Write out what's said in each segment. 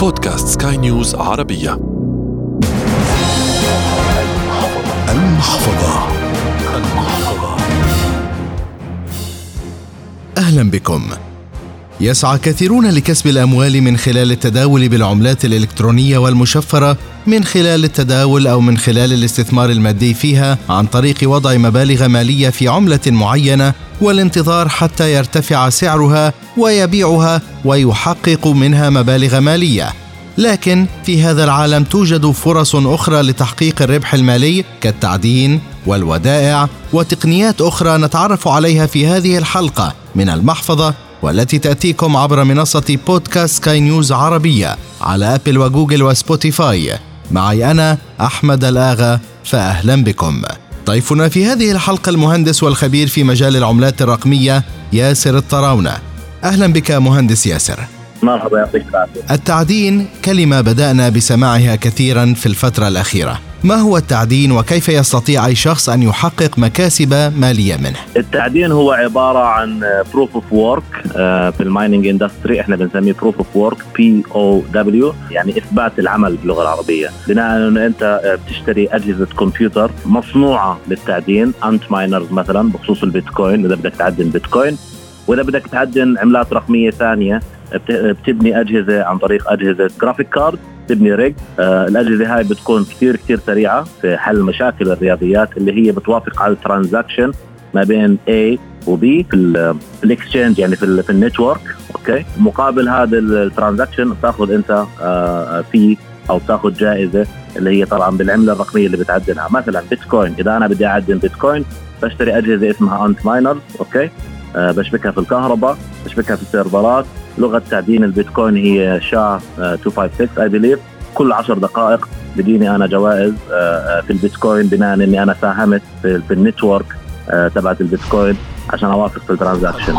بودكاست سكاي نيوز عربية. المحفظة. المحفظة. أهلا بكم. يسعى كثيرون لكسب الأموال من خلال التداول بالعملات الإلكترونية والمشفرة من خلال التداول أو من خلال الاستثمار المادي فيها عن طريق وضع مبالغ مالية في عملة معينة والانتظار حتى يرتفع سعرها ويبيعها ويحقق منها مبالغ مالية. لكن في هذا العالم توجد فرص أخرى لتحقيق الربح المالي كالتعدين والودائع وتقنيات أخرى نتعرف عليها في هذه الحلقة من المحفظة والتي تأتيكم عبر منصة بودكاست سكاي نيوز عربية على أبل وجوجل وسبوتيفاي. معي أنا أحمد الآغا فاهلا بكم. ضيفنا في هذه الحلقة المهندس والخبير في مجال العملات الرقمية ياسر الطراونة. أهلا بك مهندس ياسر. مرحبا يعطيك العافية. التعدين كلمة بدأنا بسماعها كثيرا في الفترة الأخيرة. ما هو التعدين وكيف يستطيع أي شخص أن يحقق مكاسب مالية منه؟ التعدين هو عبارة عن proof of work في ال mining industry إحنا بنسميه proof of work POW يعني إثبات العمل باللغة العربية. بناء انه أنت آه، بتشتري أجهزة كمبيوتر مصنوعة للتعدين. Antminers مثلا بخصوص البيتكوين إذا بدك تعدن بيتكوين. وإذا بدك تعدن عملات رقمية ثانية بت- بتبني أجهزة عن طريق أجهزة graphic card تبني rig آه الأجهزة هاي بتكون كثير كثير سريعة في حل مشاكل الرياضيات اللي هي بتوافق على ال transaction ما بين A و B في ال- في ال exchange يعني في في ال network. أوكي؟ مقابل هذا ال transaction بتاخذ أنت آه في أو بتاخذ جائزة اللي هي طبعا بالعملة الرقمية اللي بتعدنها مثلا بيتكوين. إذا أنا بدي اعدن بيتكوين بشتري أجهزة اسمها Antminers أوكي؟ آه بشبكها في الكهرباء بشبكها في ال server ات. لغة تعدين البيتكوين هي SHA 256 I believe كل 10 دقائق بديني أنا جوائز آه، آه، في البيتكوين بناء إني أنا ساهمت في, ال network آه، تبعت البيتكوين عشان أوافق في ال transaction.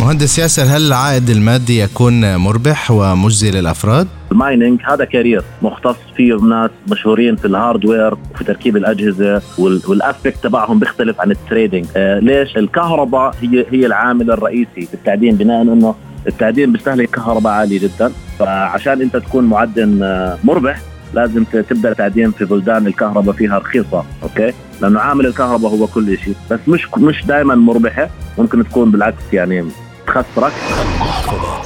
مهندس ياسر هل العائد المادي يكون مربح ومجزي للأفراد؟ ال mining هذا career مختص فيه ناس مشهورين في ال hardware وفي تركيب الأجهزة وال- وال effect تبعهم بيختلف عن ال trading آه ليش؟ الكهرباء هي هي العامل الرئيسي في التعدين بناء إنه التعدين بيستهلك كهرباء عالية جدا. فعشان أنت تكون معدن آه، مربح لازم تبدأ تعدين في بلدان الكهرباء فيها رخيصة أوكي؟ لأنه عامل الكهرباء هو كل شيء بس مش مش دائما مربحة ممكن تكون بالعكس يعني تخسرك.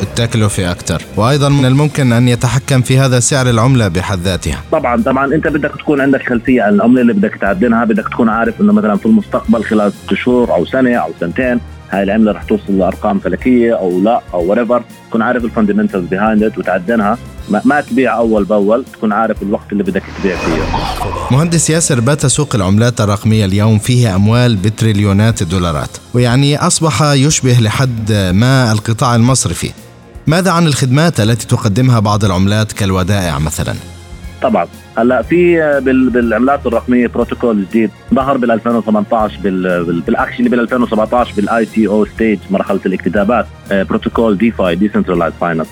التكلفة أكثر وأيضا من الممكن أن يتحكم في هذا سعر العملة بحد ذاتها. طبعا طبعا. أنت بدك تكون عندك خلفية عن العملة اللي بدك تعدنها بدك تكون عارف إنه مثلا في المستقبل خلال شهور أو سنة أو سنتين هاي العملة رح توصل لأرقام فلكية أو لا أو however تكون عارف ال fundamentals behind it وتعدنها. ما, تبيع أول بأول تكون عارف الوقت اللي بدك تبيع فيه. مهندس ياسر بات سوق العملات الرقمية اليوم فيه أموال بتريليونات الدولارات ويعني أصبح يشبه لحد ما القطاع المصرفي. ماذا عن الخدمات التي تقدمها بعض العملات كالودائع مثلا؟ طبعا. هلأ في بال- بالعملات الرقمية بروتوكول جديد ظهر بال 2018 بال بال- بال actually بال 2017 بال ICO stage مرحلة الاكتتابات آه، بروتوكول DeFi decentralized finance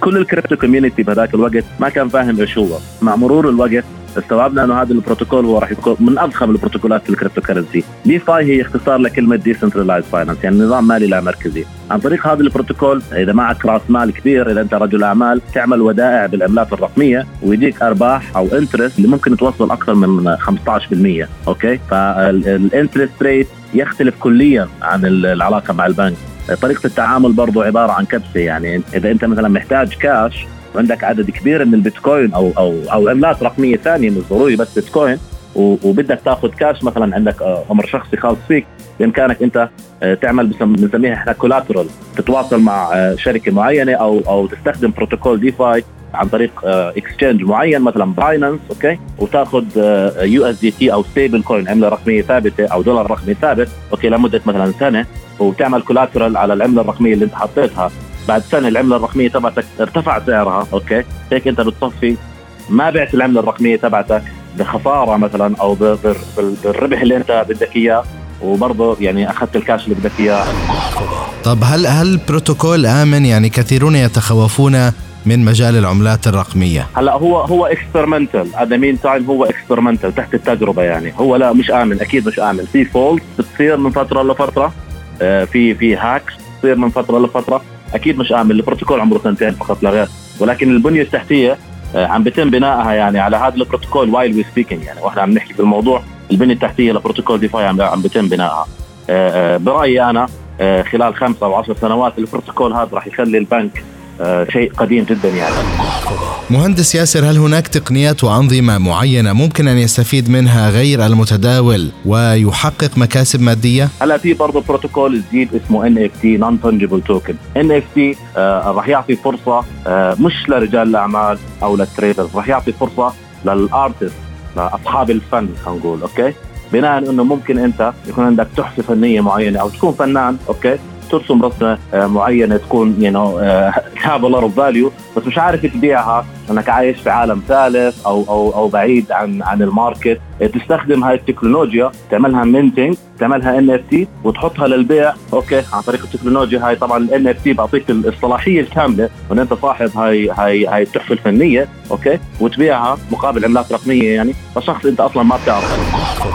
كل ال crypto community بهذاك الوقت ما كان فاهم إيش هو. مع مرور الوقت استوعبنا انه هذا البروتوكول هو راح يكون من أضخم البروتوكولات في ال cryptocurrency DeFi هي اختصار لكلمة decentralized finance يعني نظام مالي لا مركزي. عن طريق هذا البروتوكول إذا معك رأس مال كبير إذا أنت رجل أعمال تعمل ودائع بالعملات الرقمية ويجيك أرباح أو interest اللي ممكن توصل أكثر من 15% أوكي؟ فال interest rate يختلف كليا عن العلاقة مع البنك. طريقة التعامل برضو عبارة عن كبسة يعني إذا أنت مثلا محتاج كاش وعندك عدد كبير من البيتكوين أو أو أو عملات رقمية ثانية مش ضروري بس بيتكوين وبدك تاخذ كاش مثلا عندك آه، أمر شخصي خاص فيك بإمكانك أنت آه، تعمل بنسميها إحنا collateral تتواصل مع آه، شركة معينة أو أو تستخدم بروتوكول DeFi عن طريق exchange معين مثلا Binance أوكي؟ وتاخذ USDT أو stable coin عملة رقمية ثابتة أو دولار رقمي ثابت okay لمدة مثلا سنة وتعمل collateral على العملة الرقمية اللي أنت حطيتها. بعد سنة العملة الرقمية تبعتك ارتفع سعرها okay؟ هيك أنت بتصفي ما بعت العملة الرقمية تبعتك بخسارة مثلا أو بالربح اللي أنت بدك إياه وبرضه يعني أخذت الكاش اللي بدك إياه. طب هل هل بروتوكول آمن؟ يعني كثيرون يتخوفون من مجال العملات الرقمية. هلأ هو هو experimental هذا meantime هو experimental تحت التجربة يعني. هو لا مش آمن أكيد مش آمن. في fault بتصير من فترة لفترة آه، في في hacks بتصير من فترة لفترة. أكيد مش آمن البروتوكول عمره سنتين فقط لا غير. ولكن البنية التحتية آه، عم بيتم بنائها يعني على هذا البروتوكول while we speaking يعني وإحنا عم نحكي في الموضوع البنية التحتية لبروتوكول DeFi عم بيتم بنائها. آه، برأيي أنا خلال خمسة أو عشر سنوات البروتوكول هذا راح يخلي البنك شيء قديم جدا يعني. مهندس ياسر هل هناك تقنيات وأنظمة معينة ممكن أن يستفيد منها غير المتداول ويحقق مكاسب مادية؟ هلا في برضه بروتوكول جديد اسمه ان اف تي نون فنجبل توكن ان اف تي راح يعطي فرصة آه مش لرجال الأعمال أو لل traders راح يعطي فرصة لل artist لأصحاب الفن خلينا نقول okay؟ بناء إنه ممكن أنت يكون عندك تحفة فنية معينة أو تكون فنان okay؟ ترسم رسمه آه، معينة تكون you know have lot of value بس مش عارف تبيعها. انك عايش في عالم ثالث أو أو أو بعيد عن عن ال market تستخدم هاي التكنولوجيا تعملها minting تعملها NFT وتحطها للبيع. okay عن طريق التكنولوجيا هاي طبعا ال NFT بعطيك الصلاحية الكاملة وإن أنت صاحب هاي هاي هاي التحفة الفنية. okay وتبيعها مقابل عملات رقمية يعني. لشخص أنت أصلا ما بتعرفه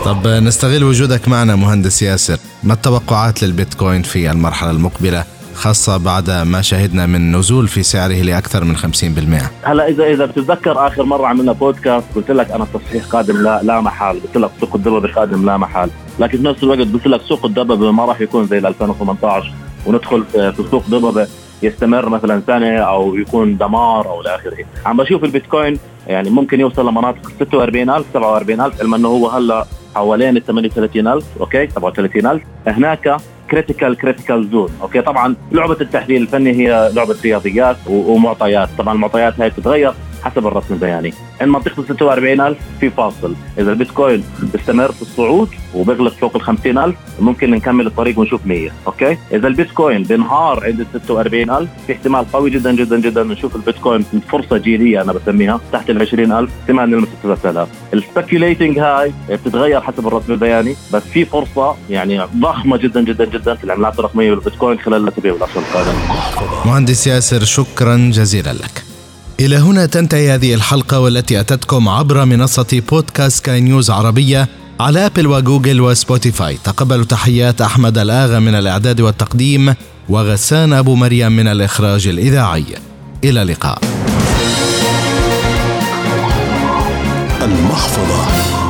طب نستغل وجودك معنا مهندس ياسر ما التوقعات للبيتكوين في المرحلة المقبلة؟ خاصة بعد ما شهدنا من نزول في سعره لأكثر من 50% هلا إذا إذا بتتذكر آخر مرة عملنا بودكاست قلت لك أنا التصحيح قادم لا, لا محال. قلت لك سوق الدببة قادم لا محال. لكن في نفس الوقت قلت لك سوق الدببة ما راح يكون زي 2018 وندخل في سوق دببة يستمر مثلا سنة أو يكون دمار أو إلى آخره. عم بشوف البيتكوين يعني ممكن يوصل لمناطق 46000 47000 علما إنه هو هلأ حوالين ال 38000 okay؟ 37000 هناك critical critical zone okay طبعا لعبة التحليل الفني هي لعبة رياضيات ومعطيات. طبعا المعطيات هاي بتتغير. حسب الرسم البياني. عند منطقة 46000 في فاصل. إذا البيتكوين بيستمر في الصعود وبيغلق فوق ال 50000 ممكن نكمل الطريق ونشوف 100 okay؟ إذا البيتكوين بينهار عند ال 46000 في احتمال قوي جدا جدا جدا نشوف البيتكوين فرصة جيلية أنا بسميها تحت ال 20000 احتمال نلمس 3000 ال speculating هاي بتتغير حسب الرسم البياني بس في فرصة يعني ضخمة جدا جدا جدا في العملات الرقمية والبيتكوين خلال الأسابيع والاشهر القادمة. مهندس ياسر شكرا جزيلا لك. إلى هنا تنتهي هذه الحلقة والتي أتتكم عبر منصة بودكاست كاي نيوز عربية على أبل وجوجل وسبوتيفاي. تقبلوا تحيات أحمد الآغا من الإعداد والتقديم وغسان أبو مريم من الإخراج الإذاعي. إلى اللقاء. المحفظة.